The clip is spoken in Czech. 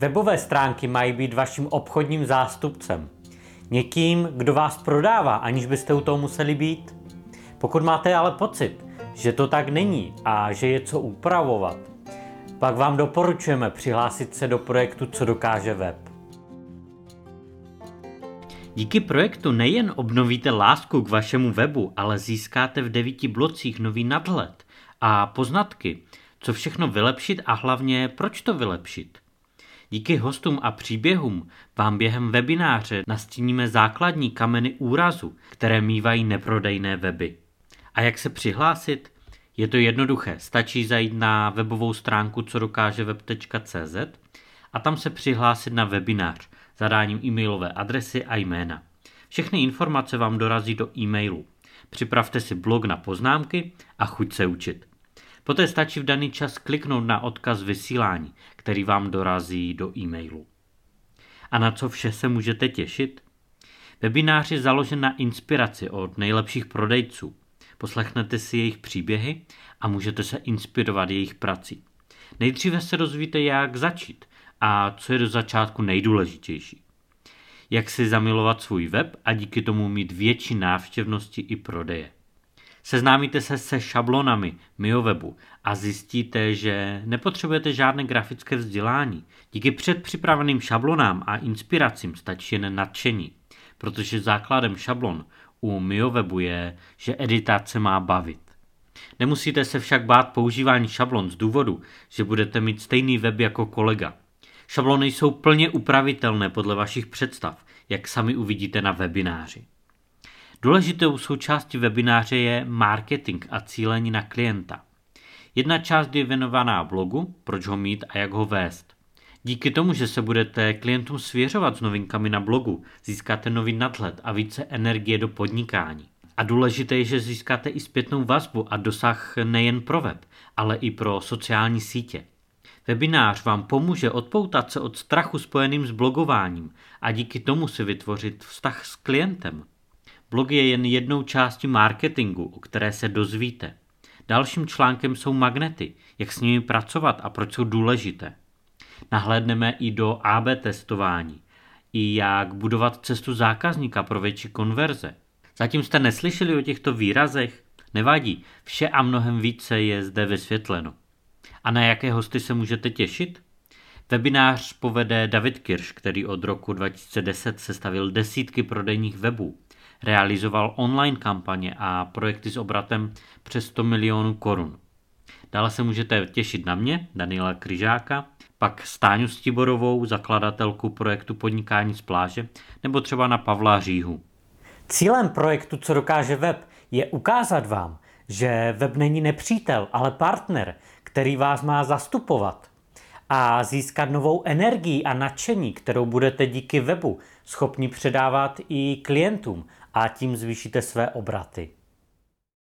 Webové stránky mají být vaším obchodním zástupcem. Někým, kdo vás prodává, aniž byste u toho museli být. Pokud máte ale pocit, že to tak není a že je co upravovat, pak vám doporučujeme přihlásit se do projektu Co dokáže web. Díky projektu nejen obnovíte lásku k vašemu webu, ale získáte v devíti blocích nový nadhled a poznatky, co všechno vylepšit a hlavně proč to vylepšit. Díky hostům a příběhům vám během webináře nastíníme základní kameny úrazu, které mývají neprodejné weby. A jak se přihlásit? Je to jednoduché, stačí zajít na webovou stránku co dokáže web.cz a tam se přihlásit na webinář zadáním e-mailové adresy a jména. Všechny informace vám dorazí do e-mailu. Připravte si blog na poznámky a chuť se učit. Poté stačí v daný čas kliknout na odkaz vysílání, který vám dorazí do e-mailu. A na co vše se můžete těšit? Webinář je založen na inspiraci od nejlepších prodejců. Poslechnete si jejich příběhy a můžete se inspirovat jejich prací. Nejdříve se dozvíte, jak začít a co je do začátku nejdůležitější. Jak si zamilovat svůj web a díky tomu mít větší návštěvnosti i prodeje. Seznámíte se se šablonami MioWebu a zjistíte, že nepotřebujete žádné grafické vzdělání. Díky předpřipraveným šablonám a inspiracím stačí jen nadšení, protože základem šablon u MioWebu je, že editace má bavit. Nemusíte se však bát používání šablon z důvodu, že budete mít stejný web jako kolega. Šablony jsou plně upravitelné podle vašich představ, jak sami uvidíte na webináři. Důležitou součástí webináře je marketing a cílení na klienta. Jedna část je věnovaná blogu, proč ho mít a jak ho vést. Díky tomu, že se budete klientům svěřovat s novinkami na blogu, získáte nový nadhled a více energie do podnikání. A důležité je, že získáte i zpětnou vazbu a dosah nejen pro web, ale i pro sociální sítě. Webinář vám pomůže odpoutat se od strachu spojeným s blogováním a díky tomu si vytvořit vztah s klientem. Blog je jen jednou částí marketingu, o které se dozvíte. Dalším článkem jsou magnety, jak s nimi pracovat a proč jsou důležité. Nahlédneme i do AB testování, i jak budovat cestu zákazníka pro větší konverze. Zatím jste neslyšeli o těchto výrazech? Nevadí, vše a mnohem více je zde vysvětleno. A na jaké hosty se můžete těšit? Webinář povede David Kirš, který od roku 2010 sestavil desítky prodejních webů. Realizoval online kampaně a projekty s obratem přes 100 milionů korun. Dále se můžete těšit na mě, Daniela Kryžáka, pak Stáňu Stiborovou, zakladatelku projektu Podnikání z pláže, nebo třeba na Pavla Říhu. Cílem projektu Co dokáže web je ukázat vám, že web není nepřítel, ale partner, který vás má zastupovat a získat novou energii a nadšení, kterou budete díky webu schopni předávat i klientům a tím zvýšíte své obraty.